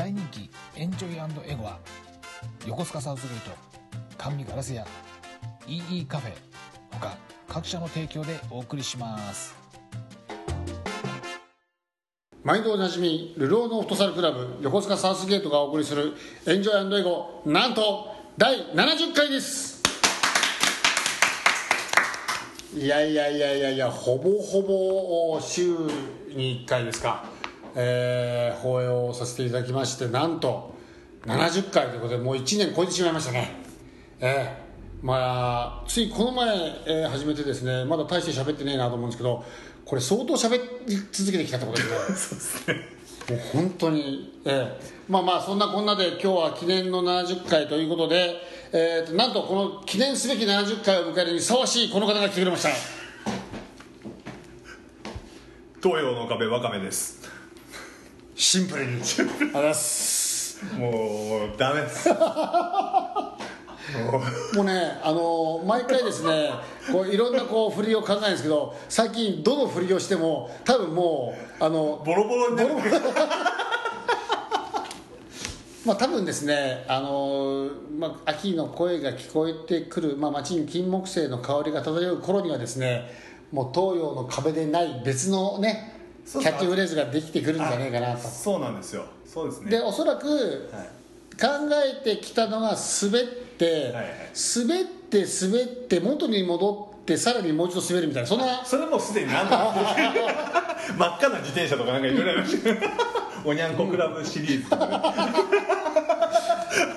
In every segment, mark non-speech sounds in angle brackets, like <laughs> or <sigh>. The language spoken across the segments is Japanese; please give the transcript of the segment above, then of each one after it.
大人気エンジョイエゴは横須賀サウスゲート甘味ガラス屋 EE カフェ他各社の提供でお送りします。毎度おなじみルローのフットサルクラブ横須賀サウスゲートがお送りするエンジョイエゴなんと第70回です。いやいやいやいやいやほぼほぼ週に1回ですか。えー放映をさせていただきましてなんと70回ということでもう1年超えてしまいましたね。ええまあついこの前、えー始めてですねまだ大して喋ってねえなと思うんですけどこれ相当喋り続けてきたってことですね。<laughs> もう本当に、ええまあまあそんなこんなで今日は記念の70回ということで、えーとなんとこの記念すべき70回を迎えるにふさわしいこの方が来てくれました。東洋の壁わかめですシンプルに。ありがとうございます。もうダメです。<laughs> もうね、あのー毎回ですねこういろんなこう振りを考えるんですけど最近どの振りをしても多分もうあのボロボロになる。<laughs> まあ多分ですね、あのーまあ、秋の声が聞こえてくる、まあ、街に金木犀の香りが漂う頃にはですねもう東洋の壁でない別のねキャッチフレーズができてくるんじゃないかなと。そうなんですよ。そうですね。でおそらくはい。考えてきたのが滑って、はいはい。滑って滑って元に戻ってさらにもう一度滑るみたいなそんな。それもうすでに何度も真っ赤な自転車とかなんかいろいろありましたおにゃんこクラブシリーズとかね。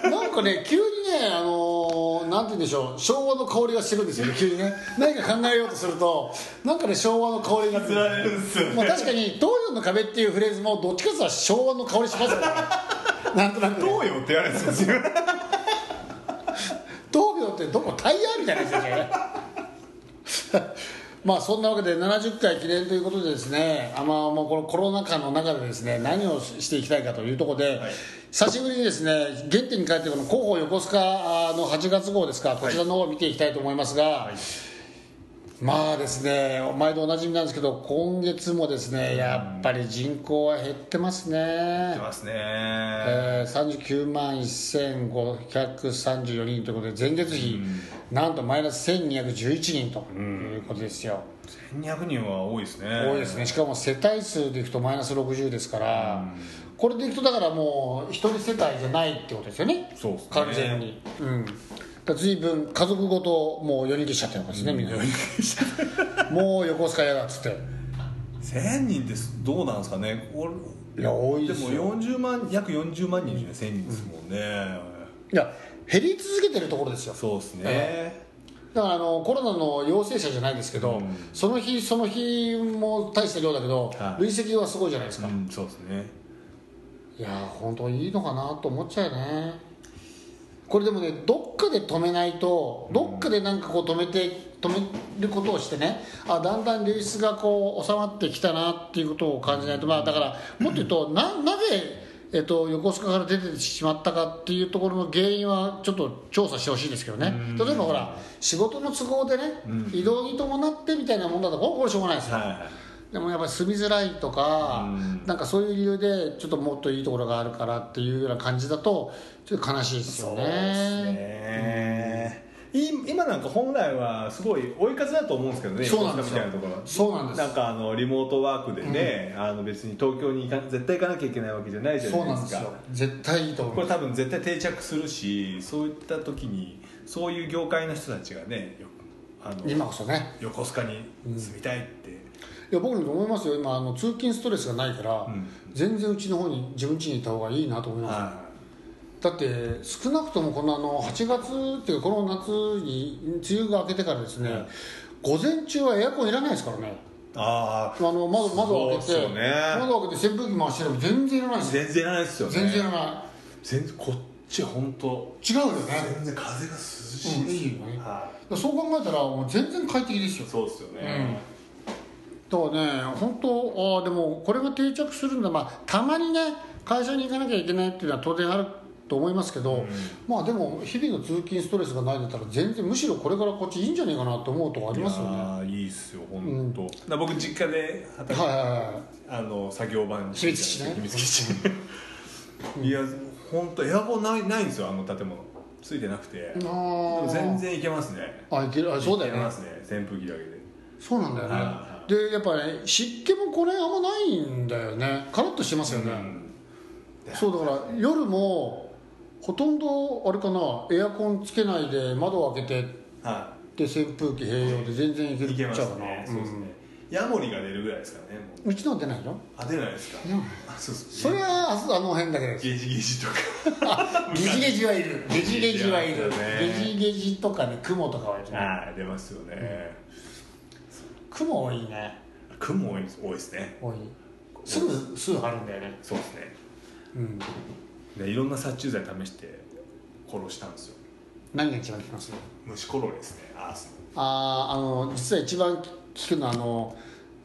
なんかね急にねあのーなんて言うんでしょう。昭和の香りがしてるんですよね急にね。何か考えようとするとなんかね昭和の香りが釣られるんですよね。まあ、確かに東洋の壁っていうフレーズもどっちかというと昭和の香りしますよ。ね <laughs> なんとなくね、東洋って言われるんですよ東洋ってどこタイヤみたいなやつですよねまあそんなわけで70回記念ということでですねあまあもうこのコロナ禍の中でですね何をしていきたいかというところで、はい。久しぶりにですね原点に帰ってこの広報横須賀の8月号ですかこちらの方を見ていきたいと思いますが、まあですね毎度おなじみなんですけど今月もですねやっぱり人口は減ってますね。出ますね、えー、39万1534人ということで前月比、なんとマイナス1211人ということですよ、1200人は多いですね。多いですね。しかも世帯数でいくとマイナス60ですから、これでいくとだからもう一人世帯じゃないってことですよね。そうですね。完全に。うん随分家族ごともう4人でしちゃってるわけですね、みんなもう横須賀嫌だっつって1000人ってどうなんですかね。俺いや多いですよ。も40万約40万人じゃ1000人ですもんね、いや減り続けてるところですよ。そうですね、えだからあのコロナの陽性者じゃないですけど、うん。その日その日も大した量だけど、はい。累積はすごいじゃないですか、うんそうですね。いやー本当いいのかなと思っちゃうよねこれでもねどっかで止めないとどっかでなんかこう止めて止めることをしてねあだんだん流出がこう収まってきたなっていうことを感じないとまあだからもっと言うとななぜえっと、横須賀から出てしまったかっていうところの原因はちょっと調査してほしいですけどね。例えばほら仕事の都合でね移動に伴ってみたいなもんだとこれしょうがないですよ、はいはいでもやっぱり住みづらいとか、うん。なんかそういう理由でちょっともっといいところがあるからっていうような感じだとちょっと悲しいですよそうねですね、い今なんか本来はすごい追い風だと思うんですけどねそうなんですよ。横須賀みたいなところ。はそうなんです。なんかあのリモートワークでね、あの別に東京に行か絶対行かなきゃいけないわけじゃないじゃそうないでか。なんですすよ。絶対いいと思うこれ多分絶対定着するしそういった時にそういう業界の人たちがねよあの今こそね。横須賀に住みたいって、いや僕にも思いますよ。今あの通勤ストレスがないから、ん。全然うちの方に自分家にいた方がいいなと思います。よ、はだって少なくともこのあの8月っていうかこの夏に梅雨が明けてからですね、はい。午前中はエアコンいらないですからね。い、あああの窓窓を開けて、ね。窓を開けて扇風機回してれば全然いらないです。全然いらないですよね。全然いらな全然こっち本当い違うよね。全然風が涼しうん。いいいよね。はそう考えたらもう全然快適ですよ。いそうですよね、だからね本当ああでもこれが定着するんだ。まあたまにね会社に行かなきゃいけないっていうのは当然あると思いますけど、まあでも日々の通勤ストレスがないんだったら全然むしろこれからこっちいいんじゃないかなと思うとこありますよね。ああいいっすよ本当、だから僕実家で働いて、はいはいはい。あの作業場に秘密基地ね。秘密基地。いや本当エアコンないないんですよあの建物。ついてなくて。全然いけますね。あいける。あそうだよね。いけますね。扇風機だけで。そうなんだよね、はでやっぱね湿気もこれあんまないんだよね。カラッとしてますよね、うん。そうだから夜もほとんどあれかなエアコンつけないで窓を開けてはで扇風機併用で全然いけるっちゃうかな。ね。そうですね。ヤモリが出るぐらいですからねもう。うちのは出ないの？あ出ないですか。うん。あそうですそれはあそあの辺だけです。ゲジゲジとか。<laughs> ゲジゲジはいる。ゲジゲジはいるゲジゲジとかね雲とかはいるねはい。出ますよね雲多いね。雲多い多いですね。多い。すぐすぐ張るんだよね。そうですね。うん。でいろんな殺虫剤試して殺したんですよ。何が一番効きます？虫コロリですね。アースあーあの実は一番効くのはあの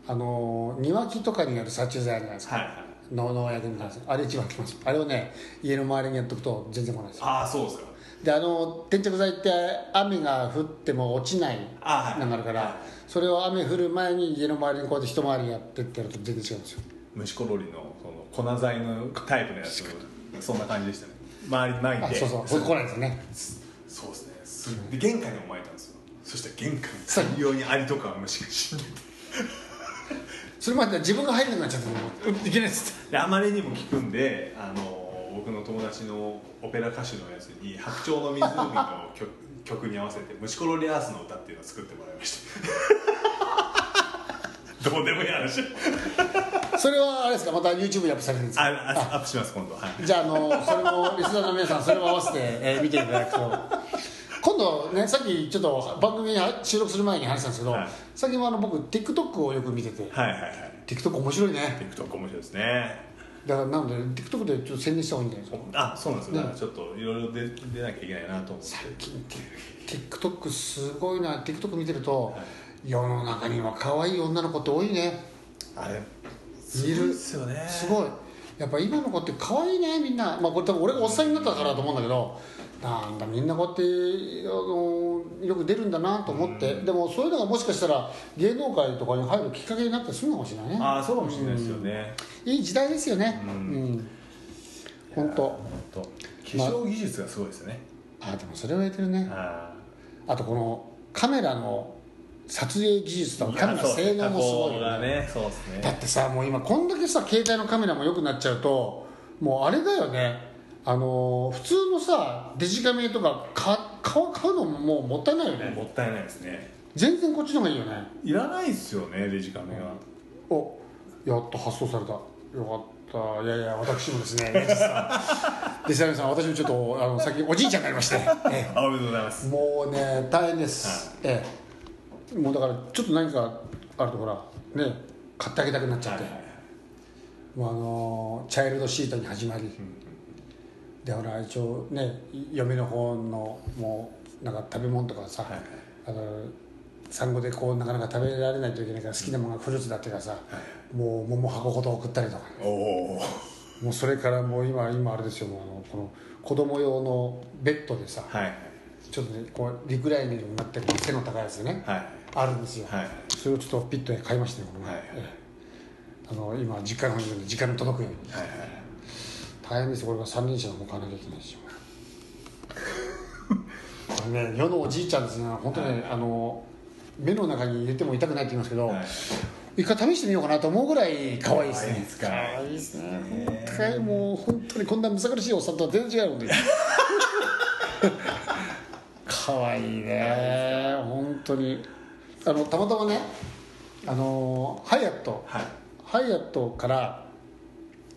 あの庭木とかにある殺虫剤あるじゃないですか、のはいはい。農農薬みたいなあれ一番効きます。あれをね家の周りにやっとくと全然来ないですよ。ああそうですかであの粘着剤って雨が降っても落ちないのがあるから、はい。それを雨降る前に家の周りにこうやって一回りやってってやると全然違うんですよ。虫コロリのその粉剤のタイプのやつそんな感じでしたね。周りに巻いて。あそうそう。来ないですよね。そうですね。すで玄関にも巻いたんですよ。そしたら玄関に大量にアリとか虫が死んでて。それまで自分が入れなくなっちゃってもういけないっつってであまりにも効くんであの僕の友達のオペラ歌手のやつに「白鳥の湖」の曲 <laughs> 曲に合わせて「虫コロリアースの歌」っていうのを作ってもらいました。<laughs> どうでもいい話。それはあれですか？また YouTube にアップされるんですか？ああアップします今度。はい。じゃあ、あの、それも、リスナーの皆さん、それも合わせて、えー見ていただくと。<laughs> 今度ね、さっきちょっと番組に収録する前に話したんですけど、はい。最近はあの僕 TikTok をよく見てて。はいはいはい。TikTok 面白いね。TikTok 面白いですねだからなので TikTok でちょっと宣伝した方がいいんじゃないですか？あそうなんですよ、ね。ちょっといろいろ出出なきゃいけないなと思って。最近 TikTok すごいな。TikTok 見てると、世の中には可愛い女の子って多いね。あれ見る。すごいっすよね。すごいやっぱ今の子って可愛いねみんな。まあこれ多分俺がおっさんになったからだと思うんだけどなんだみんなこうやってあのよく出るんだなと思って、でもそういうのがもしかしたら芸能界とかに入るきっかけになったりするのかもしれないね。ああそうかもしれないですよね、いい時代ですよね。ううん。ん、本当。本当。化粧技術がすごいですよね、あでもそれは言ってるね。ああとこのカメラの撮影技術とかカメラ性能もすごいよがねね。そうですね。だってさもう今こんだけさ携帯のカメラも良くなっちゃうともうあれだよね。あのー普通のさデジカメとかか買う買うのももうもったいないよね。もったいないですね。全然こっちの方がいいよね。いらないですよねデジカメが、おやっと発送された。よかった。いやいや私もですねデジタルさん <laughs> 私もちょっとあの最近おじいちゃんになりまして、え <laughs> あおめでとうございます。えもうね大変です、ええもうだからちょっと何かあるとほらね買ってあげたくなっちゃって、はいはいはい。もうあのチャイルドシートに始まり、でほら一応ね嫁の方のもうなんか食べ物とかさ、はいはい。あの産後でこうなかなか食べられないといけないから好きなものがフルーツだっていうかさ、もう桃箱ごと送ったりとか。おおもうそれからもう今今あれですよもうあのこの子供用のベッドでさはい。ちょっとねこうリクライニングになってる背の高いやつね、はいあるんですよ、はい。それをちょっとピットで買いましたねはいええ。あの今実家の方で実家に届くようにはいはい。大変ですこれが三輪車の方買わなきゃいけないし。こ <laughs> れね世のおじいちゃんですね。本当ね、あの目の中に入れても痛くないって言いますけど、はい。一回試してみようかなと思うぐらい可愛いですね。可愛いですね本当にもう本当にこんなむさ苦しいおっさんとは全然違うので <laughs> 可愛いね。本当にあのたまたまねあのハイアットはい。ハイアットから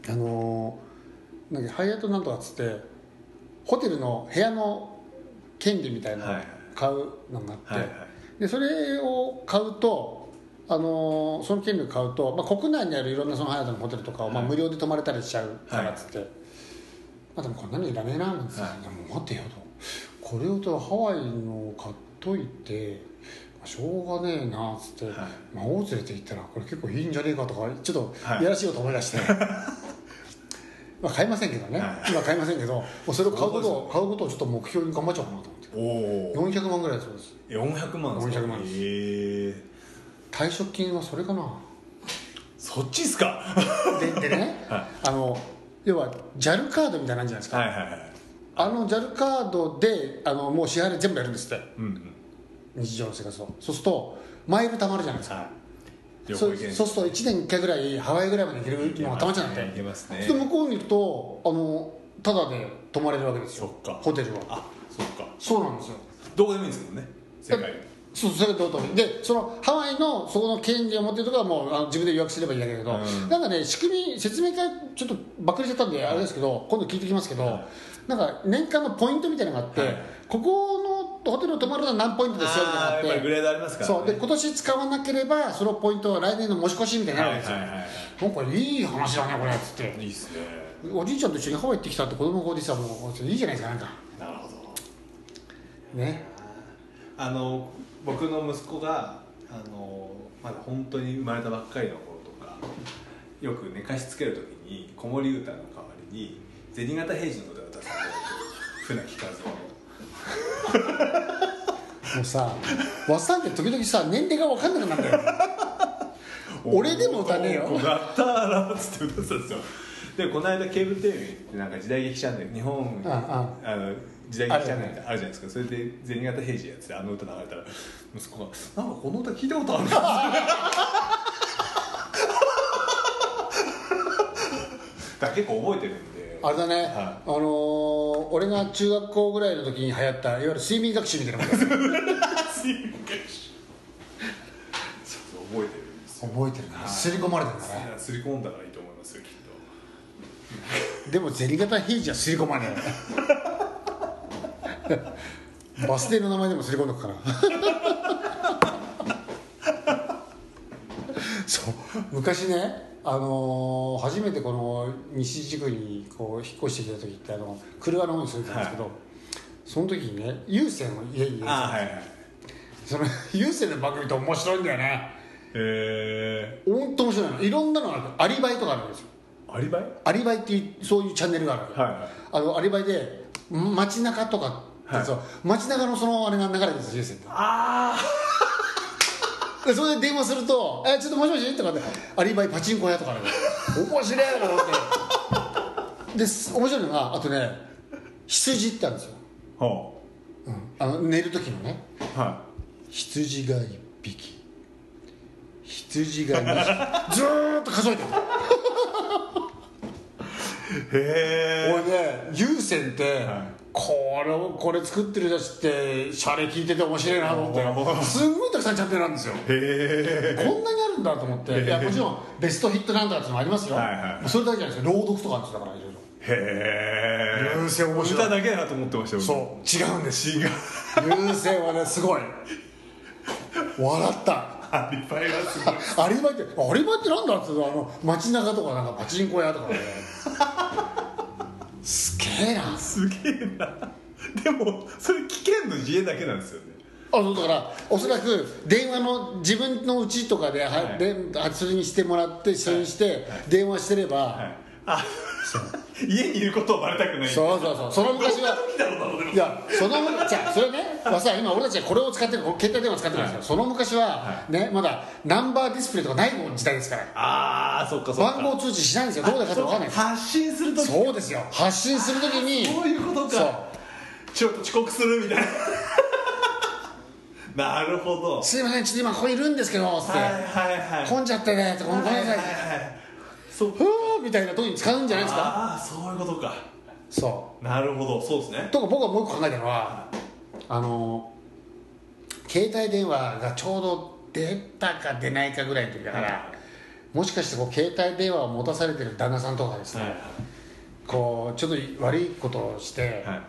あのーなんかハイアットなんとかっつってホテルの部屋の権利みたいなのをはい。買うのがあって、はいはい。でそれを買うとあのーその権利を買うと、まあ、国内にあるいろんなそのハイアットのホテルとかを、まあ、はい。無料で泊まれたりしちゃうからっつって、まあ、でもこんなのいらねえななんて。さ、はい。いやもう待てよと。これをとハワイの買っといてまあしょうがねえなっつって、はい。魔王連れて行ったらこれ結構いいんじゃねえかとかちょっとはい。いやらしいこと思い出して、<laughs> まあ買いませんけどね、はい。今買いませんけどもうそれを買うことを買うことをちょっと目標に頑張っちゃおうかなと思っておお400万ぐらいそうです。400万ですか？400万です。ええ退職金はそれかな？そっちっすか？ででね、はあの要は JAL カードみたいなんじゃないですか、はいはいはい。あの JAL カードであのもう支払い全部やるんですって。うんうん日常の生活を。そうするとマイル貯まるじゃないですか、はい。旅そうすると1年1回ぐらいハワイぐらいまで行けるのがたまっちゃうんだって行けますね。向こうに行くとあのタダで泊まれるわけですよ。ホテルは。あそっか。そうなんですよ。どこでもいいんですもんね。世界。そうそれがどうとでそのハワイのそこの権利を持ってるところはもうあの自分で予約すればいいだけだけど、うん。なんかね仕組み説明会ちょっとばっくりしちゃったんであれですけど今度聞いてきますけど、はいなんか年間のポイントみたいなのがあって、はい。ここのホテルに泊まるのは何ポイントですよみたいなのがあってやっぱりグレードありますからね。そう。で今年使わなければそのポイントは来年の持ち越しみたいになるわけですよ、はいはいはいなんかいい話だねこれっつっていいっすね。おじいちゃんと一緒にハワイ行ってきたって子供の子でさもういいじゃないですかなんかなるほど。ね。あの僕の息子があのまだ本当に生まれたばっかりの頃とかよく寝かしつける時に子守歌の代わりに銭形平次の歌を歌ってた船木和夫もうさわっさんって時々さ年齢が分かんなくなるんだよ俺でも歌ねえよ。ガッターラっつって歌ってたんですよ。でこの間ケーブルテレビってなんか時代劇チャンネル日本ああ。の時代劇チャンネルってあるじゃないですか。それで銭形平次やつであの歌流れたら息子が「なんかこの歌聞いたことあるな」だ結構覚えてるんであれだね、はい。あのー俺が中学校ぐらいの時に流行ったいわゆる睡眠学習みたいなもんですよそう覚えてるんですよ。覚えてるな。刷り込まれてるんだね。すり込んだらいいと思いますよきっと。でも銭形平次は刷り込まねえ <laughs> バス停の名前でも刷り込んどくから。<laughs> そう。昔ねあのー初めてこの西地区にこう引っ越してきた時ってあの車の方に住んでたんですけど、はい。その時にね有線を家に入れてたんですよその有線の番組って面白いんだよね。え本当面白いの。いろんなのがあるアリバイとかあるんですよ。ー、アリバイ？アリバイっていうそういうチャンネルがある。はいはい。あのアリバイでん街中とかってはい。街中のそのあれが流れてるんですよ有線であでそれで電話すると「えちょっともしもし?」とかで「アリバイパチンコ屋」とかね面白いなと思って。です面白いのがあとね羊ってあるんですよ、あはうん、あの寝る時のね。あは羊が1匹羊が2匹ずーっと数えてる。いへ俺ね有線って、はいこれこれ作ってる人たちってシャレ聞いてて面白いなと思って <laughs> すんごいたくさんチャンネルなんですよ。こんなにあるんだと思って。いやもちろんベストヒットなんとかっていうのもありますよ、はいはい。はいそれだけじゃないですよ。朗読とかあるんですよだからいろいろ。え有線面白い。歌だけだと思ってましたよそう。違うんです。違う。有線はねすごい。笑った。アリバイはすごい。<laughs> アリバイってアリバイってなんだって言うとあの街中とかなんかパチンコ屋とかねすげえなすげえな。でもそれ危険の家だけなんですよね。あそうだからおそらく電話の自分のうちとかで,、ははい。でそれにしてもらってそれにして電話してれば、はい。あ <laughs> 家にいることをバレたくない。そうそうそう。その昔は。いやそのじゃあそれね。まあさ今俺たちはこれを使ってる携帯電話使ってるんですよ、はい。その昔は、はねまだナンバーディスプレイとかない時代ですから。ああそっかそっか。番号通知しないんですよ。どこでかって分かんない。発信するときそうですよ。発信するときにそういうことか。ちょっと遅刻するみたいな。<laughs> なるほど。すいませんちょっと今ここいるんですけどつって、はいはいはい。混んじゃってねってごめんなさい、はいはいはいそうふーみたいな時に使うんじゃないですか？ああそういうことか。そう。なるほど。そうですね。とか僕はもう一個考えたのはあの携帯電話がちょうど出たか出ないかぐらいの時だから、もしかしてこう携帯電話を持たされてる旦那さんとかですね、はいこうちょっと悪いことをして、はい。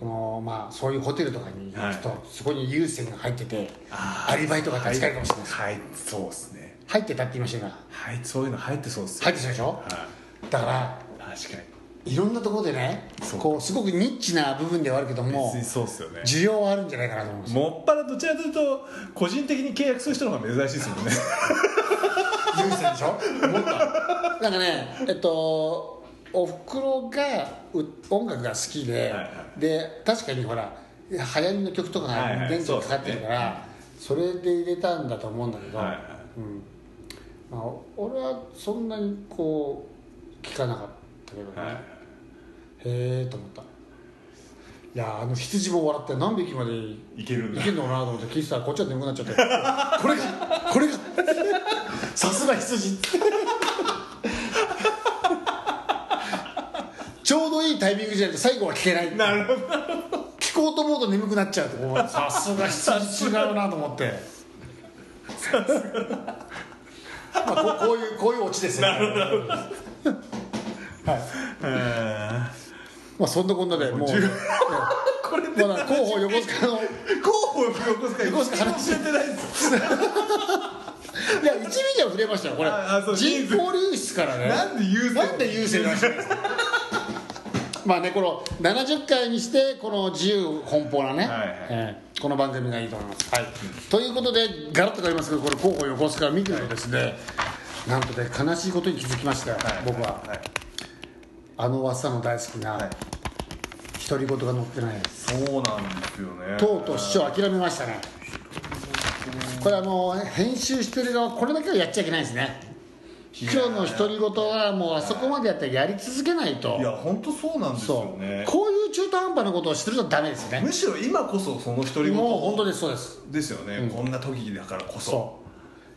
このまあ、そういうホテルとかに行くと、はそこに有線が入っててあアリバイとかって使えるかもしれないです、はい。そうですね入ってたって言いましたよ。今はいそういうの入ってそうですよ。入ってたでしょ？はだからい確かに。いろんなところでねそう。こうすごくニッチな部分ではあるけどもそうですよね。需要はあるんじゃないかなと思います。もっぱらどちらかというと個人的に契約する人の方が珍しいですもんね。有線でしょ？思ったなんかねえっとおふくろがう音楽が好きで、はいはで確かにほら流行りの曲とかはいはいが電気にかかってるから、それで入れたんだと思うんだけど、はいはい。うんまあ、俺はそんなにこう聞かなかっったけどね、はい。へえと思った。いやあの羊も笑って何匹までいいけるんだ。けるのかなと思って聞いてたらこっちは眠くなっちゃって。<laughs> これがこれがさすが羊。<laughs> ちょうどいいタイミングじゃないと最後は聞けない。なるほど。聞こうと思うと眠くなっちゃうとさすが羊違うなと思って <laughs> まあここういうこういうオチですよね。はい。まあそんなこんなでもう <laughs> これまだ広報横須賀の候補横須賀横須賀話教えてないです <laughs> いや1ミリは触れましたよこれ。人工流出からね。なんで優先なんで優先なんですか。<laughs> まあねこの70回にしてこの自由奔放なね、はいはい。えーこの番組がいいと思います、はい。ということでガラッと変わりますけどこれ広報横須賀見てるとですねなんとね悲しいことに気づきましたよ、僕は、はい。あの噂の大好きなはい。独り言が載ってないそうなんですよね。とうとう視聴諦めましたね。これあの編集してる側これだけはやっちゃいけないですね今日の独り言はもうあそこまでやったらやり続けないと。いや本当そうなんですよね。こういう中途半端なことをしてるとダメですね。むしろ今こそその独り言。もう本当ですそうです。ですよね、こんな時だからこそ。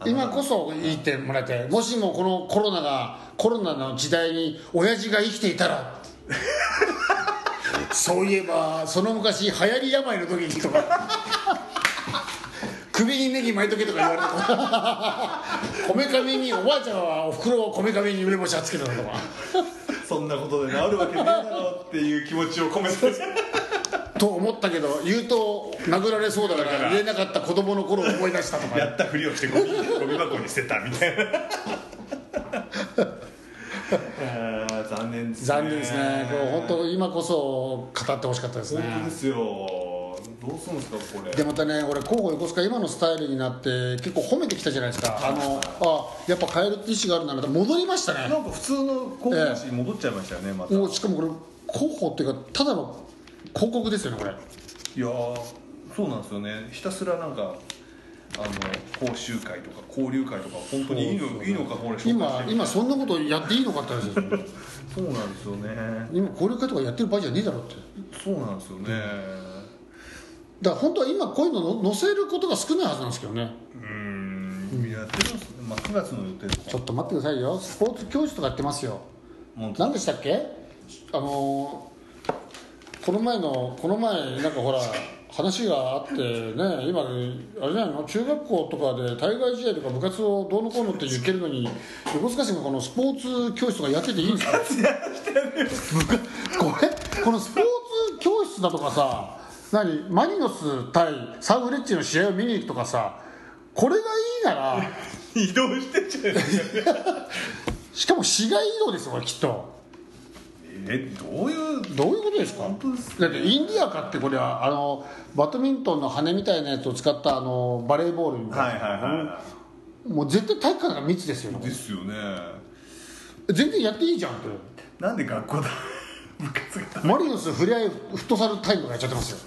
今こそ言ってもらいたいもしもこのコロナがコロナの時代に親父が生きていたら。<laughs> そういえばその昔流行り病の時にとか首にネギ巻いとけとか言われてこめかみにおばあちゃんはおふくろをこめかみに梅干しはつけてたとか。そんなことで治るわけねえだろうっていう気持ちを込めて。と思ったけど言うと殴られそうだから言えなかった子供の頃を思い出したとかやったふりをしてゴミゴミ箱に捨てたみたいな。残念ですね。残念ですね。これ本当今こそ語ってほしかったですね。本当ですよどうするんですかこれ。でまたね俺候補横須賀今のスタイルになって結構褒めてきたじゃないですか。あのあやっぱ変えるって意思があるなって戻りましたね。なんか普通の広告誌に戻っちゃいましたよねまた。もうしかもこれ広報っていうかただの広告ですよねこれ。いやーそうなんですよね。ひたすらなんかあの講習会とか交流会とか本当にいいのいいのかこれ今今そんなことやっていいのかって話ですよ。そうなんですよね。今交流会とかやってる場合じゃねえだろって。そうなんですよねだから本当は今こういうのの載せることが少ないはずなんですけどね。うーんやってるんです。ね、まあ、9月の予定とかちょっと待ってくださいよ。スポーツ教室とかやってますよ。何でしたっけ？あのーこの前のこの前なんかほら話があってね今あれじゃないの？中学校とかで対外試合とか部活をどうのこうのって言ってるのに横須賀市がこのスポーツ教室とかやってていいんですか？これこのスポーツ教室だとかさ何？マリノス対サウフレッチェの試合を見に行くとかさこれがいいなら。<laughs> 移動してんじゃないですかしかも市外移動ですよきっと。えどういう？どういうことですか？本当ですだってインディアカってこれはあのバドミントンの羽みたいなやつを使ったあのバレーボールみたいな、はいはいはいはもう絶対体育館が密ですよ。いですよね。全然やっていいじゃんって。なんで学校だ <laughs> マリノスフリアイフットサルタイムがやっちゃってますよ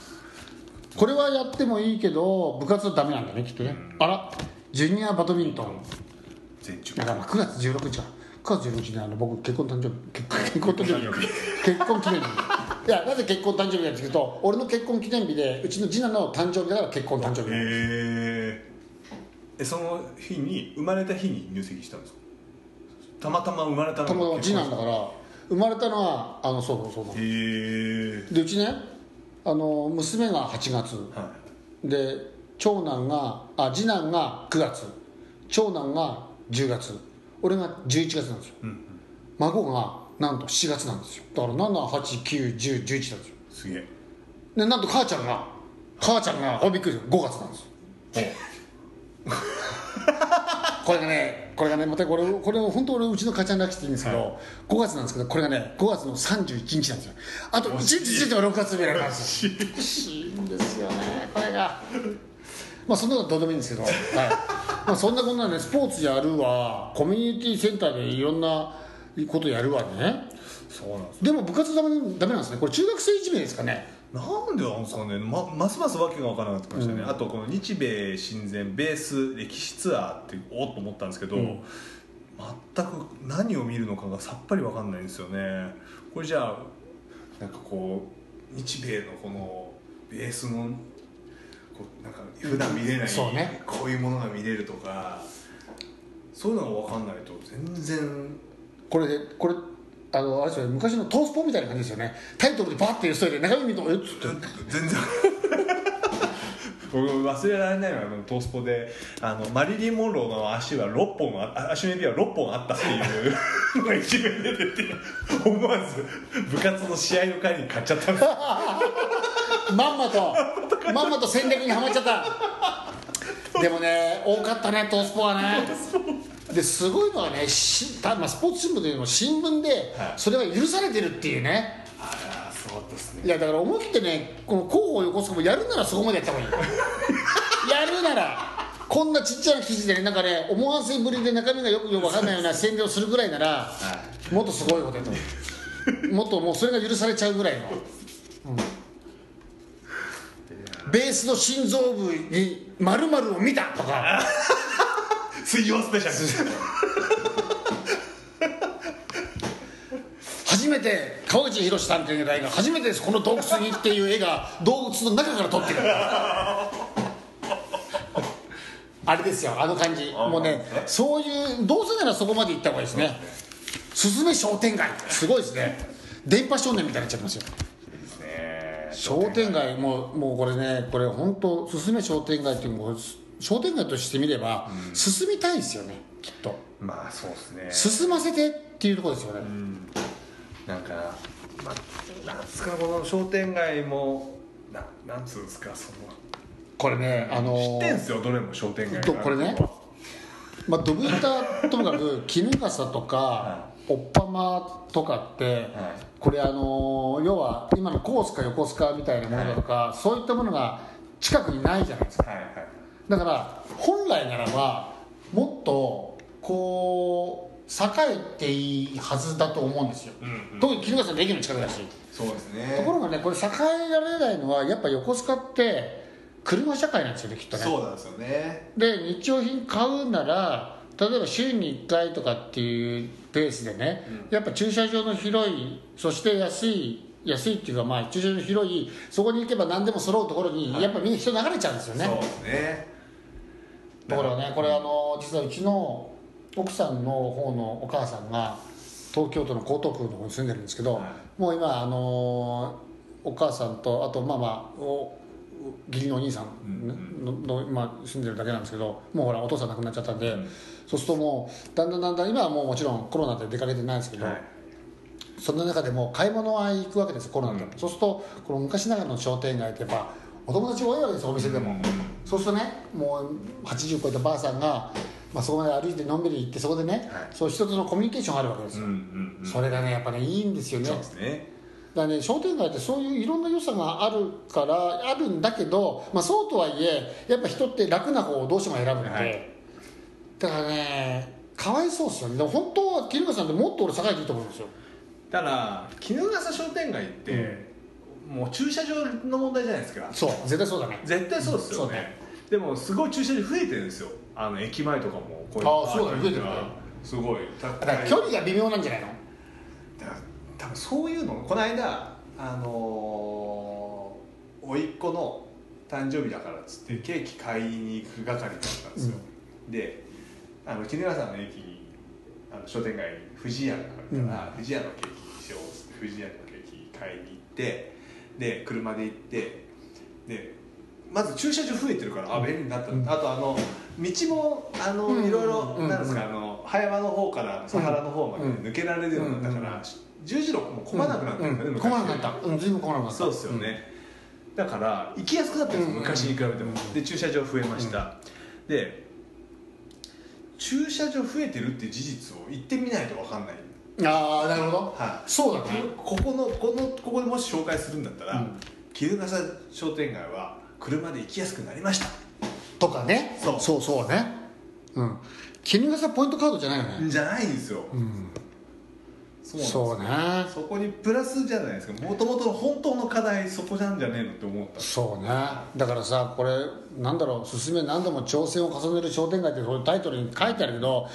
これはやってもいいけど部活はダメなんだねきっとね。あらジュニアバドミントン。全中。だからまあ9月16日か9月16日にあの僕結婚誕生日。結婚誕生日。結婚記念日。いやなぜ結婚誕生日なんですけど俺の結婚記念日でうちの次男の誕生日だから結婚誕生日へええその日に生まれた日に入籍したんですか？たまたま生まれたのたまたま次男だから生まれたのはあのそうそうそうへえでうちねあの娘が8月。はで長男があ次男が9月。長男が10月。俺が11月なんですよ、孫がなんと7月なんですよ。だから7891011なんですよ。いすげえ。でなんと母ちゃんが母ちゃんがあびっくり5月なんですこれがねこれがねまたこれこれ本当俺うちの母ちゃんらしくていいんですけど、5月なんですけどこれがね5月の31日なんですよ。あと1日ついては6月目なんです。よ惜しいんですよね。これが。まあそんなのどうでもいいんですけど、はい。まあ、そんなこんなねスポーツやるわ。コミュニティセンターでいろんなことやるわね。そうなんですでも部活ダメダメなんですね。これ中学生いじめですかねなんでなんですかねまますますわけが分からなくなってきましたね、うん。あとこの日米親善ベース歴史ツアーっておっと思ったんですけど、全く何を見るのかがさっぱり分かんないんですよね。これじゃあなんかこう日米のこのベースのこうなんか普段見れない、そうね。こういうものが見れるとかそういうのが分かんないと全然これでこれあのあれですよね昔のトースポみたいな感じですよね。タイトルでバーって言う人で中身見るとえっつって。全然。僕忘れられないのはあのトースポであのマリリン・モンローの足は6本あ足の指は6本あったっていうのが一面出てて思わず部活の試合の帰りに買っちゃったんですまんまとまんまと戦略にはまっちゃった。でもね多かったねトースポはねですごいのはねした、まあ、スポーツ新聞というのも新聞ではい。それは許されてるっていうね。ああそうですいやだから思い切ってねこの広報横須賀もやるならそこまでやった方がいい。<laughs> やるならこんなちっちゃな記事でねなんかね思わせぶりで中身がよくよく分かんないような宣伝をするぐらいならもっとすごいことやと思う。もっともうそれが許されちゃうぐらいの、ベースの心臓部にを見たとか <laughs> 水曜スペシャル。<laughs> 初めて川口博探偵隊が初めてです。この洞窟にっていう絵が洞窟の中から撮ってる。あれですよあの感じ。あもうねえ？そういうどうせならそこまで行った方がいいですね。すずめ商店街。すごいですね。電波少年みたいになっちゃいますよ。商店街もうもうこれねこれ本当すすめ商店街っていうのも商店街としてみれば、進みたいですよねきっと。まあそうですね。進ませてっていうところですよね、なんか、まあ、なんつうかこの商店街もななんつうんですかそのこれねあのー知ってんすよどれも商店街これね。まあ、ドブ板ともかく衣笠とか、おっぱまとかって、これあの要は今のコースか横須賀みたいなものだとか、そういったものが近くにないじゃないですか。はいはいだから本来ならばもっとこう栄えていいはずだと思うんですよ、うんうん。特に衣笠の駅の近くだし、そうですね。ところがねこれ栄えられないのはやっぱ横須賀って車社会なんですよねきっとね。そうなんですよね。で日用品買うなら例えば週に1回とかっていうペースでね、やっぱ駐車場の広いそして安い安いっていうかまあ駐車場の広いそこに行けば何でも揃うところにやっぱみんな人流れちゃうんですよね、そうですねだからねこれあの実はうちの奥さんの方のお母さんが東京都の江東区の方に住んでるんですけど、はい。もう今あのお母さんとあとまあまあお義理のお兄さんの,、の今住んでるだけなんですけどもうほらお父さん亡くなっちゃったんで、うん。そうするともうだんだんだんだん今はもうもちろんコロナで出かけてないんですけど、はい。その中でも買い物は行くわけですコロナで、うん。そうするとこの昔ながらの商店街ってやっぱお友達多いわけですよお店でも、そうするとねもう80超えたばあさんが、まあ、そこまで歩いてのんびり行ってそこでね、はい。そう人とのコミュニケーションがあるわけですうんよ、うんうん。それがねやっぱねいいんですよね。そうですね。だね商店街ってそういういろんな良さがあるからあるんだけど、まあ、そうとはいえやっぱ人って楽な方をどうしても選ぶので、はい。だからねかわいそうですよね。でも本当は桐村さんってもっと俺栄えていいと思うんですよ。ただ衣笠商店街って、もう駐車場の問題じゃないですか。そう。絶対そうだね。絶対そうですよね。ね。でもすごい駐車場増えてるんですよ。あの駅前とかもこいうあーそうだね。増えてるね。すごい。だから距離が微妙なんじゃないの？だから多分そういうのこの間あのー、甥っ子の誕生日だからっつってケーキ買いに行く係だったんですよ、であの衣笠の駅にあの商店街に藤屋があるから、藤屋のケーキにしようっつって藤屋のケーキ買いに行ってで車で行ってでまず駐車場増えてるからあ便利になった、あとあの道もあの、うん。いろいろうん。なんですか、あの葉山の方からサハラの方までうん。抜けられるようになったから、うん。十字路も混まなくなったよね、うん、昔。混まなくなったうん。随分混まなくなった。そうですよね、だから行きやすくなったんです昔に比べても。で駐車場増えました、で駐車場増えてるって事実を言ってみないと分かんない。うんああなるほど。はい。そうだね。ここのこのここでもし紹介するんだったら、うん。衣笠商店街は車で行きやすくなりました。とかね。そう。そうそうね。うん。衣笠ポイントカードじゃないよね。じゃないんですよ、うん。そうね。そこにプラスじゃないですか。もともとの本当の課題そこなんじゃねえのって思った。そうね。だからさこれなんだろう「進め何度も挑戦を重ねる商店街」ってそういうタイトルに書いてあるけど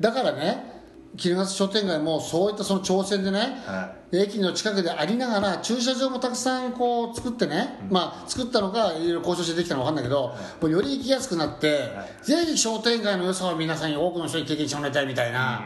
だからね衣笠商店街もそういったその挑戦でね、は駅の近くでありながら駐車場もたくさんこう作ってね、まあ作ったのかいろいろ交渉してできたのか分かんないけど、もうより行きやすくなって、ぜひ商店街の良さを皆さんに多くの人に経験してもらいたいみたいな、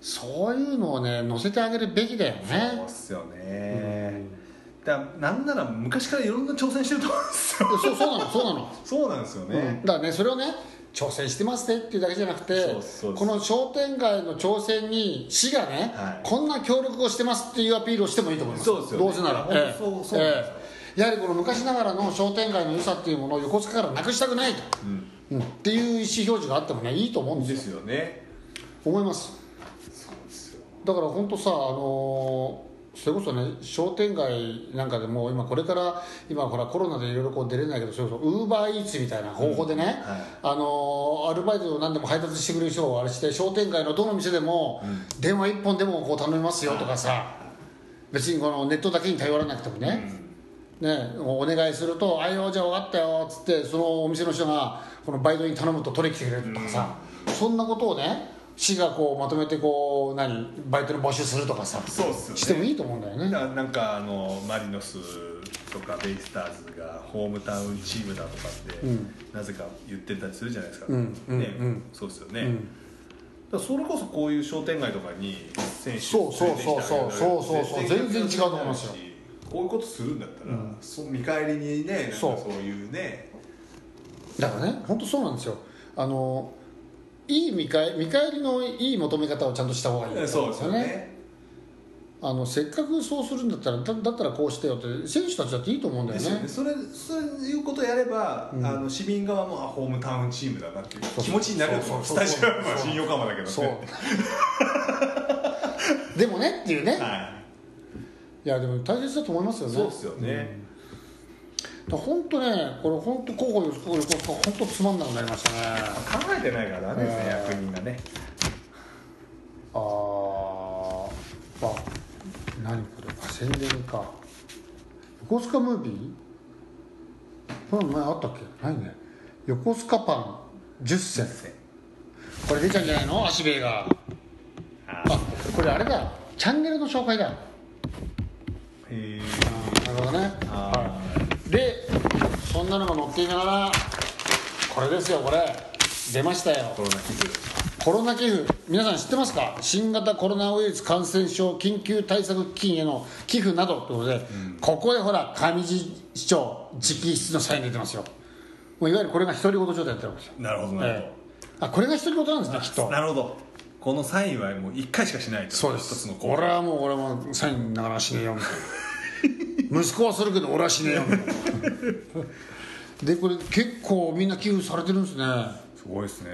そういうのをね載せてあげるべきだよそうねっすよね、だからなんなら昔からいろんな挑戦してると思うんですよ。そうそうなのそうなの。そうなんですよね、だからねそれをね挑戦してますねっていうだけじゃなくてこの商店街の挑戦に市がね、はい。こんな協力をしてますっていうアピールをしてもいいと思います。そうですよね。どうせなら、いや本当そうそうえやはりこの昔ながらの商店街の良さっていうものを横須賀からなくしたくないと、うん。っていう意思表示があってもねいいと思うんですよ。ですよね。思います。だから本当さあのーそれこそね商店街なんかでも今これから今ほらコロナでいろいろこう出れないけどそれこそウーバーイーツみたいな方法でね、はい。あのーアルバイトを何でも配達してくれる人をあれして商店街のどの店でも電話一本でもこう頼みますよとかさ別にこのネットだけに頼らなくてもね、ね、お願いすると「あいよじゃあ分かったよ」っつってそのお店の人がこのバイトに頼むと取りに来てくれるとかさ、そんなことをね市がこうまとめてこう何バイトの募集するとかさそうっすよね。してもいいと思うんだよね。ななんかあのマリノスとかベイスターズがホームタウンチームだとかって、うん。なぜか言ってたりするじゃないですか、うんうんねうん。そうですよね、うん。だからそれこそこういう商店街とかに選手そうそうそうそうそうそうそう全然違うと思いますよ。こういうことするんだったら、そう見返りにねなんかそう。そういうね。だからね本当そうなんですよ。あのいい見返見返りのいい求め方をちゃんとした方がいい。とそうですすよね。あのせっかくそうするんだったらだだったらこうしてよって選手たちだっていいと思うんだよね。ね。それそういうことやれば、あの市民側もあホームタウンチームだなっていう気持ちになるスタジアムは新横浜だけどね。<laughs> でもねっていうね、はい。やでも大切だと思いますよい、ね。そうですよね、本当ねこれ本当候補横須賀本当つまんなくなりましたね。考えてないからダメですね、うん。役人がね。あーあ何これあ宣伝か。横須賀ムービー？これ前あったっけ？ないね。横須賀パン10選これ出ちゃうんじゃないの？足兵衛が。ああこれあれだ。チャンネルの紹介だ。へえなるほどね。あでそんなのが載っていながらこれですよこれ。出ましたよ。コロナ寄付。コロナ寄付。皆さん知ってますか？新型コロナウイルス感染症緊急対策基金への寄付などということで、ここでほら上地市長直筆のサインが出てますよ。もういわゆるこれが独り言状態やってるわけですよ、なるほどなるええ。あこれが独り言なんですねきっと。なるほど。このサインはもう1回しかしないと。そうで一つすの俺はもう俺もサインながら死ねよみたいな息子はするけど俺は死ねよ。みたいなでこれ結構みんな寄付されてるんですね。すごいですね。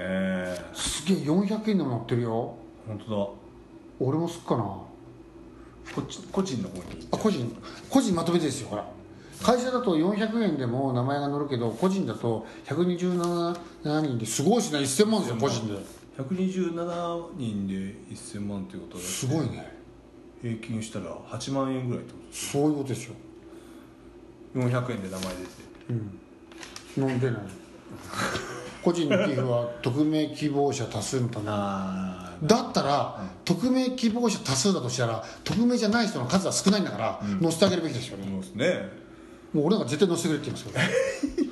すげえ400円でも載ってるよ。本当俺もすっかな。だこっち個人の方に。あ個人。個人まとめてですよほら。会社だと400円でも名前が載るけど個人だと127人ですごいですね1000万ですよ個人で。127人で1000万ということですごいね平均したら8万円ぐらいってことですそういうことですよ400円で名前出て。飲んでない。<laughs> 個人の寄付は匿名希望者多数のため。あだったら、匿名希望者多数だとしたら匿名じゃない人の数は少ないんだから、載せてあげるべきですよね。そうですね。もう俺なんか絶対載せてくれって言いますけど。<laughs>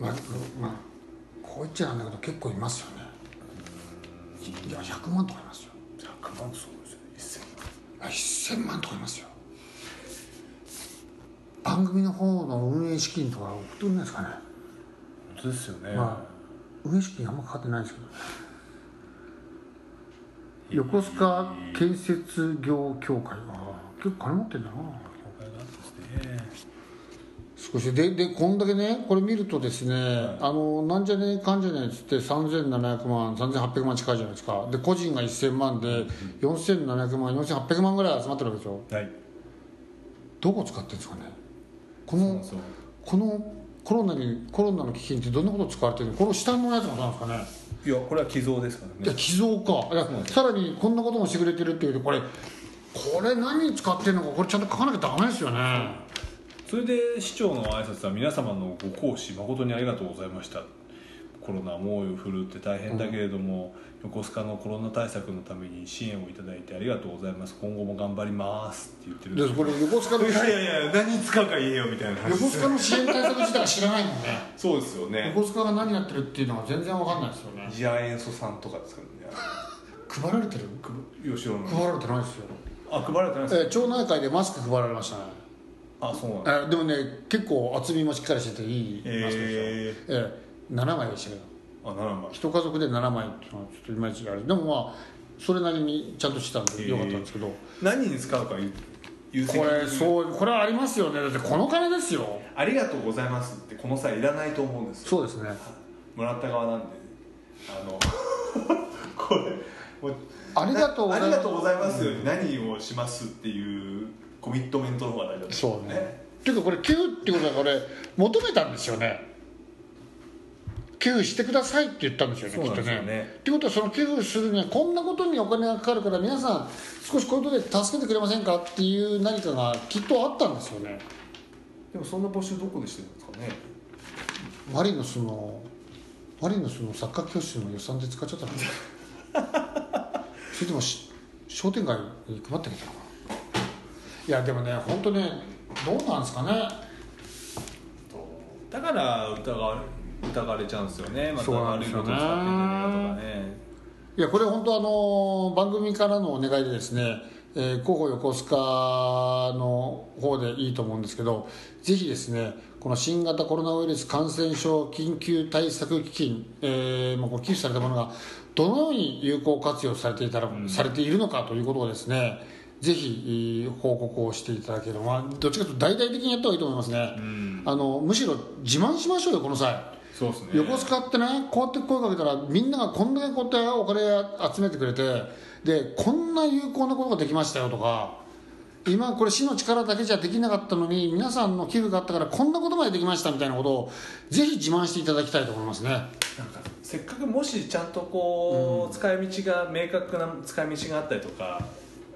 まあ、まあ、こう言っちゃなんだけど結構いますよね。いや100万とかいますよ100万そうですよ。あ1000万とかいますよ。番組の方の運営資金とか送ってくれないですかね、本当ですよね、まあ運営資金あんまかかってないですけど横須賀建設業協会は結構金持ってんだな少しででこんだけねこれ見るとですね、あのなんじゃねえかんじゃねえっつって3700万3800万近いじゃないですか。で個人が1000万で4700万4800万ぐらい集まってるわけでしょはい。どこ使ってるんですかね？このこのコロナにコロナの危機にってどんなこと使われてるの？この下のやつが何ですかね？いやこれは寄贈ですからね。寄贈か。いやさらにこんなこともしてくれてるっていうとこれこれ何に使ってるのかこれちゃんと書かなきゃダメですよねそれで市長の挨拶は皆様のご講師誠にありがとうございました。コロナ猛威を振るって大変だけれども、横須賀のコロナ対策のために支援をいただいてありがとうございます。今後も頑張りますって言ってるんでですこれ横須賀のいやいやいや何に使うか言えよみたいな話横須賀の支援対策自体は知らないもんねそうですよね。横須賀が何やってるっていうのは全然わかんないですよね。次亜塩素酸とかですからね配られてる？配られてないですよ、あ配られてないですえー町内会でマスク配られましたねあそうなんでもね結構厚みもしっかりしてていいマスクですよ、ええー7枚でしたけど。あ7枚。一家族で7枚っていうのはちょっといまいちあれ。でもまあそれなりにちゃんとしてたんでよかったんですけど、何に使うか優先これうそうこれはありますよね。だってこの金ですよ。ありがとうございますってこの際いらないと思うんですよ。そうですね。もらった側なんであの <laughs> これありがとうございます。ありがとうございますより何をしますっていうコミットメントの方が大事だとそう思ね。っていうかこれ寄付っていうことはこれ求めたんですよね。寄付してくださいって言ったんですよねきっとね。っていうことはその寄付するにはこんなことにお金がかかるから皆さん少しこういうことで助けてくれませんかっていう何かがきっとあったんですよね。でもそんな募集どこでしてるんですかね。マリノスのマリノスのサッカー教室の予算で使っちゃったの <laughs> それでもし商店街に配ってきたのかないやでもね本当ねどうなんですかね？だから疑われ疑われちゃうんですよね。また悪いこと使ってんじゃねえかとかね。いやこれ本当あの番組からのお願いでですね、えー広報横須賀の方でいいと思うんですけどぜひですねこの新型コロナウイルス感染症緊急対策基金、えーまう寄付されたものがどのように有効活用されていたら、されているのかということをですねぜひえー報告をしていただければ、まあ、どっちかというと大々的にやった方がいいと思いますね、ん。あのむしろ自慢しましょうよこの際。そうですね。横須賀ってねこうやって声かけたらみんながこんだけこうやってお金集めてくれてでこんな有効なことができましたよとか今これ市の力だけじゃできなかったのに皆さんの寄付があったからこんなことまでできましたみたいなことをぜひ自慢していただきたいと思いますね。なんかせっかくもしちゃんとこう、使い道が明確な使い道があったりとか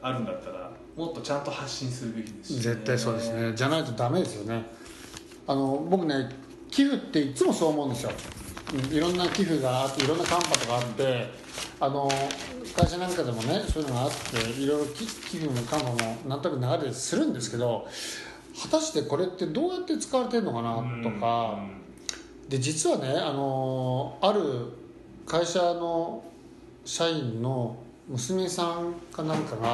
あるんだったらもっとちゃんと発信するべきですしね。絶対そうですね。じゃないとダメですよね。あの僕ね寄付っていつもそう思うんですよ。うんいろんな寄付があっていろんなカンパとかあってあの会社なんかでもねそういうのがあっていろいろ寄寄付もカンパもなんとなく流れするんですけど果たしてこれってどうやって使われてるのかなとかで実はねあのある会社の社員の娘さんかなんかが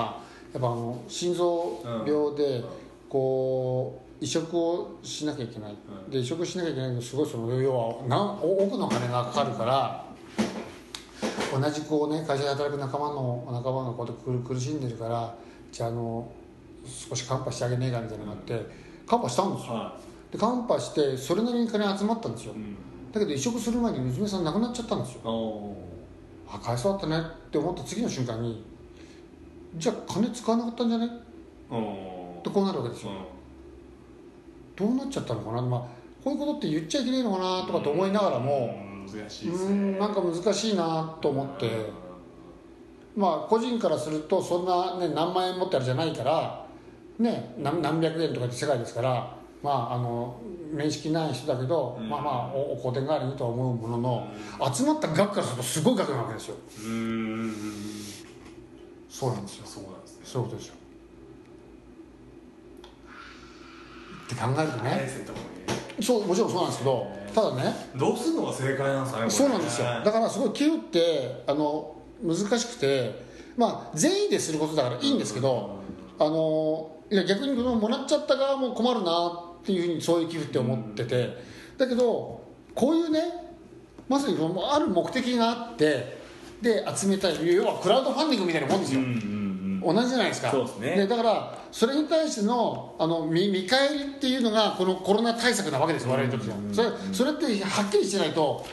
やっぱあの心臓病でこう移植をしなきゃいけない、うん。で移植しなきゃいけないけどすごいその要はなん多くの金がかかるから同じこうね会社で働く仲間の仲間がこうやって苦苦しんでるからじゃああの少しカンパしてあげねえかみたいなのがあってカンパしたんですよ。はでカンパしてそれなりに金集まったんですよ。い、うん。だけど移植する前に娘さん亡くなっちゃったんですよ。おあかわいそうだったねって思った次の瞬間にじゃあ金使わなかったんじゃね？ってこうなるわけですよ。どうなっちゃったのかな、まあ、こういうことって言っちゃいけないのかなとかと思いながらも難しいですね。んなんか難しいなと思って。まあ個人からするとそんな、ね、何万円持ってあるじゃないから、ね、何何百円とかって世界ですからまああの面識ない人だけど、うん。まあまあおお香典代わりにとは思うものの集まった額からするとすごい額なわけですよ。うそうなんですよ。そうなんですね。そういうことですよ。って考えるとね。そうもちろんそうなんですけどただね。いどうするのが正解なんですかねそうなんですよ。だからすごい寄付ってあの難しくてまあ善意ですることだからいいんですけどあのいや逆にこのもらっちゃった側も困るなっていうふうにそういう寄付って思っててだけどこういうねまさにある目的があってで集めたい要はクラウドファンディングみたいなもんですよ、うんうんうん同じじゃないですか。そうですね。だからそれに対してのあの見見返りっていうのがこのコロナ対策なわけですよ我々にとっては。うんそれそれってはっきりしてないと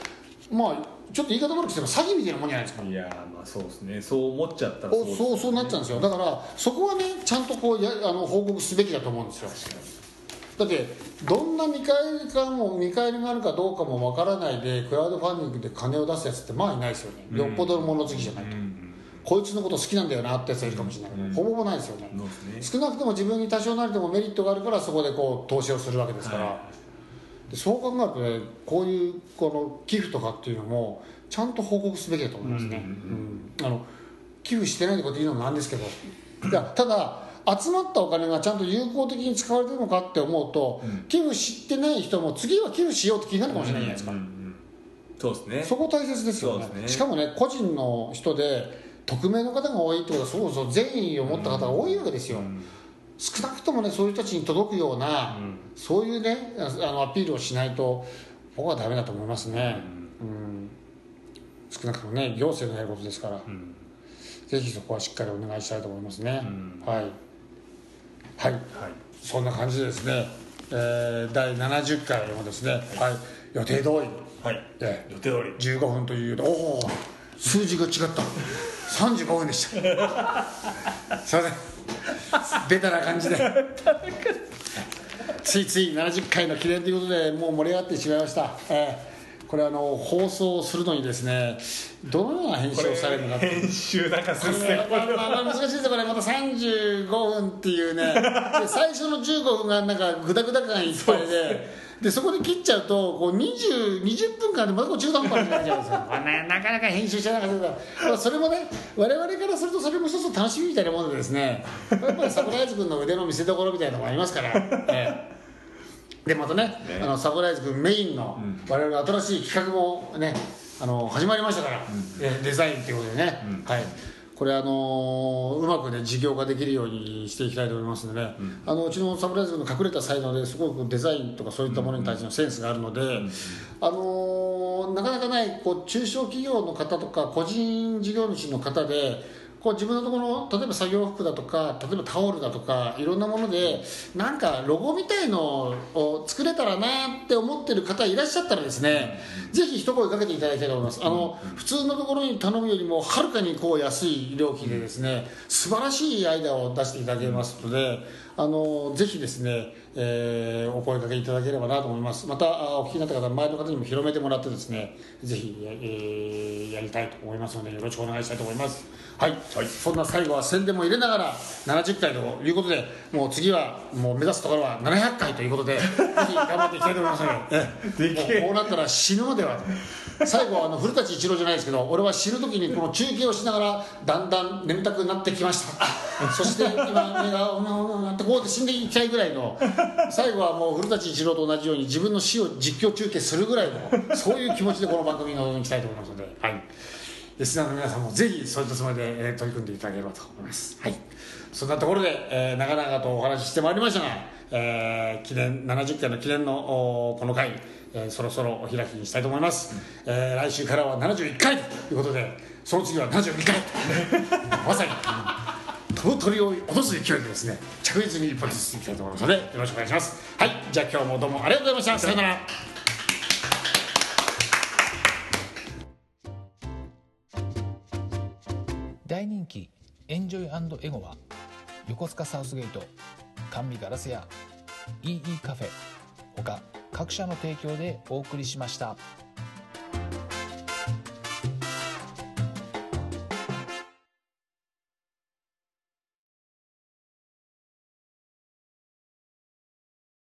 まあちょっと言い方悪くしても詐欺みたいなもんじゃないですか。いやーまあそうですね。そう思っちゃったらおそうそうなっちゃうんですよ。だからそこはねちゃんとこうやあの報告すべきだと思うんですよだってどんな見返りかも見返りがあるかどうかもわからないでクラウドファンディングで金を出すやつってまあいないですよね。よっぽどの物好きじゃないと、うんこいつのこと好きなんだよなってやつはいるかもしれない。けど、うん。ほぼほぼないですよね、ね。少なくとも自分に多少なりともメリットがあるからそこでこう投資をすするわけですから、はでそう考えるとねこういうこの寄付とかっていうのもちゃんと報告すべきだと思いますね、寄付してないってこと言うのもなんですけど。いやただ集まったお金がちゃんと有効的に使われてるのかって思うと、寄付してない人も次は寄付しようって気になるかもしれないじゃないですか、うんうんうん。そうですね。そこ大切ですよね。ね。しかもね個人の人で匿名の方が多いってことはそうそう善意を持った方が多いわけですよ、うん。少なくともねそういう人たちに届くような、うん。そういうねああのアピールをしないと僕はダメだと思いますね、うん。少なくともね行政のやることですから、うん。ぜひそこはしっかりお願いしたいと思いますね、うん。はいはい。はい。そんな感じでですね、えー第70回もですね、はい、予定通り。はい。え予定通り。15分というおお数字が違った。35分でした。<laughs> すいません。ベタな感じで。ついつい70回の記念ということでもう盛り上がってしまいました、えーこれあの放送するのにですねどのような編集をされるのかって編集なんかするっすねまあまあまあ難しいですよ。これまた35分っていうね。で最初の15分がなんかグダグダ感いっぱいで。でそこで切っちゃうとこう 20, 20分間でまたこう中途半端になっちゃうんですよ。これねなかなか編集してなかったからまあそれもね我々からするとそれも一つの楽しみみたいなものでですね。やっぱりサプライズ君の腕の見せ所みたいなのもありますから、ええでまたねね。あのサプライズ君メインの我々の新しい企画もねあの始まりましたから、えデザインということでね、はい。これあのうまくね事業化できるようにしていきたいと思いますのでね、あのうちのサプライズ君の隠れた才能ですごくデザインとかそういったものに対してのセンスがあるので、あのなかなかないこう中小企業の方とか個人事業主の方でこう自分のところの例えば作業服だとか例えばタオルだとかいろんなものでなんかロゴみたいのを作れたらなって思ってる方いらっしゃったらですね、ぜひ一声かけていただきたいと思います。あの、普通のところに頼むよりもはるかにこう安い料金でですね素晴らしいアイデアを出していただけますのであのぜひですね、えーお声かけいただければなと思います。またあお聞きになった方周りの方にも広めてもらってですねぜひ、えーやりたいと思いますのでよろしくお願いしたいと思います。はい、そんな最後は宣伝も入れながら70回ということでもう次はもう目指すところは700回ということでぜひ頑張っていきたいと思いますので。<laughs> こうなったら死ぬのでは。と最後はあの古舘一郎じゃないですけど俺は死ぬ時にこの中継をしながらだんだん眠たくなってきました。そして今目がうなうなうなってこうで死んでいきたいぐらいの最後はもう古舘一郎と同じように自分の死を実況中継するぐらいのそういう気持ちでこの番組に臨みたいと思いますのではい。リスナーの皆さんもぜひそういったつもりで、えー取り組んでいただければと思います。はい。そんなところで、えー長々とお話ししてまいりましたが、えー記念70回の記念のおこの回、えーそろそろお開きにしたいと思います、えー来週からは71回ということでその次は72回。まさに飛ぶ鳥を落とす勢いでですね着実に一歩ずついきたいと思いますのでよろしくお願いします。はいじゃあ今日もどうもありがとうございました。さよなら。大人気エンジョイエゴは横須賀サウスゲート甘味ガラス屋 EE カフェ他各社の提供でお送りしました。